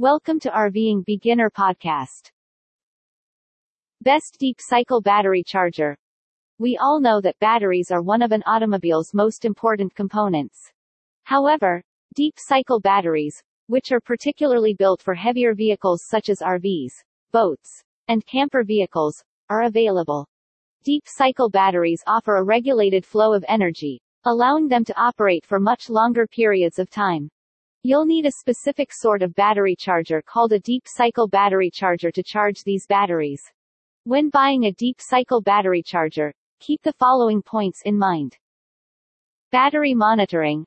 Welcome to RVing Beginner Podcast. Best Deep Cycle Battery Charger. We all know that batteries are one of an automobile's most important components. However, deep cycle batteries, which are particularly built for heavier vehicles such as RVs, boats, and camper vehicles, are available. Deep cycle batteries offer a regulated flow of energy, allowing them to operate for much longer periods of time. You'll need a specific sort of battery charger called a deep cycle battery charger to charge these batteries. When buying a deep cycle battery charger, keep the following points in mind. Battery monitoring.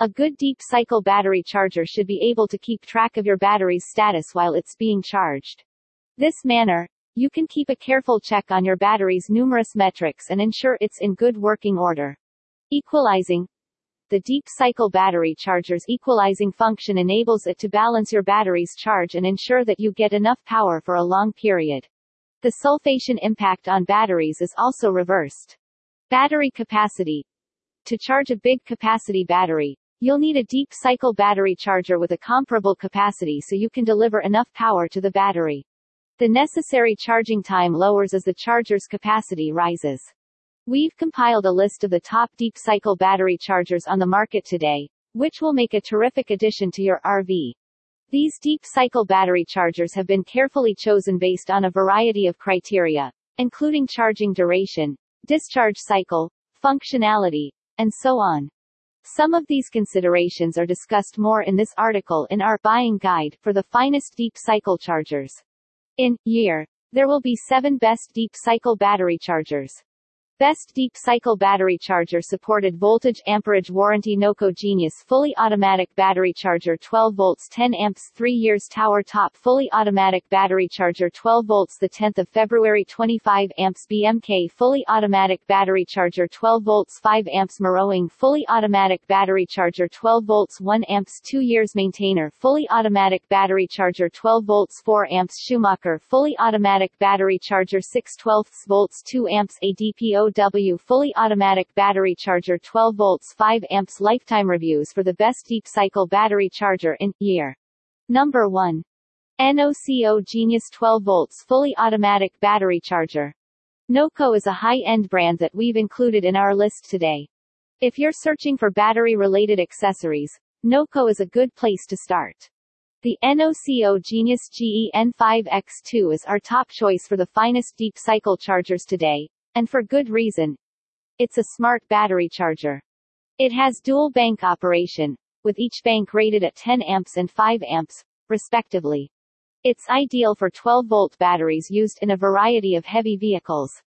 A good deep cycle battery charger should be able to keep track of your battery's status while it's being charged. This manner, you can keep a careful check on your battery's numerous metrics and ensure it's in good working order. Equalizing. The deep cycle battery charger's equalizing function enables it to balance your battery's charge and ensure that you get enough power for a long period. The sulfation impact on batteries is also reversed. Battery capacity. To charge a big capacity battery, you'll need a deep cycle battery charger with a comparable capacity so you can deliver enough power to the battery. The necessary charging time lowers as the charger's capacity rises. We've compiled a list of the top deep cycle battery chargers on the market today, which will make a terrific addition to your RV. These deep cycle battery chargers have been carefully chosen based on a variety of criteria, including charging duration, discharge cycle, functionality, and so on. Some of these considerations are discussed more in this article in our buying guide for the finest deep cycle chargers. In year, there will be 7 best deep cycle battery chargers. Best Deep Cycle Battery Charger supported voltage amperage warranty Noco Genius fully automatic battery charger 12 volts 10 amps 3 years Tower Top fully automatic battery charger 12 volts the 10th of February 25 amps BMK fully automatic battery charger 12 volts 5 amps Morowing fully automatic battery charger 12 volts 1 amps 2 years Maintainer fully automatic battery charger 12 volts 4 amps Schumacher fully automatic battery charger 6 12 volts 2 amps ADPO W fully automatic battery charger 12 volts 5 amps lifetime reviews for the best deep cycle battery charger in year. Number 1. NOCO Genius 12 volts fully automatic battery charger. NOCO is a high-end brand that we've included in our list today. If you're searching for battery-related accessories, NOCO is a good place to start. The NOCO Genius GE-N5X2 is our top choice for the finest deep cycle chargers today, and for good reason. It's a smart battery charger. It has dual bank operation, with each bank rated at 10 amps and 5 amps, respectively. It's ideal for 12 volt batteries used in a variety of heavy vehicles.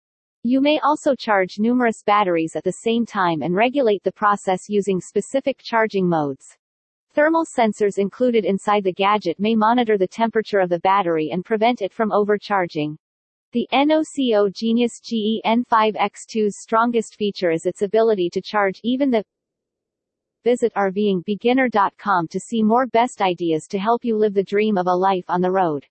You may also charge numerous batteries at the same time and regulate the process using specific charging modes. Thermal sensors included inside the gadget may monitor the temperature of the battery and prevent it from overcharging. The NOCO Genius GE N5X2's strongest feature is its ability to charge even the Visit RVingBeginner.com to see more best ideas to help you live the dream of a life on the road.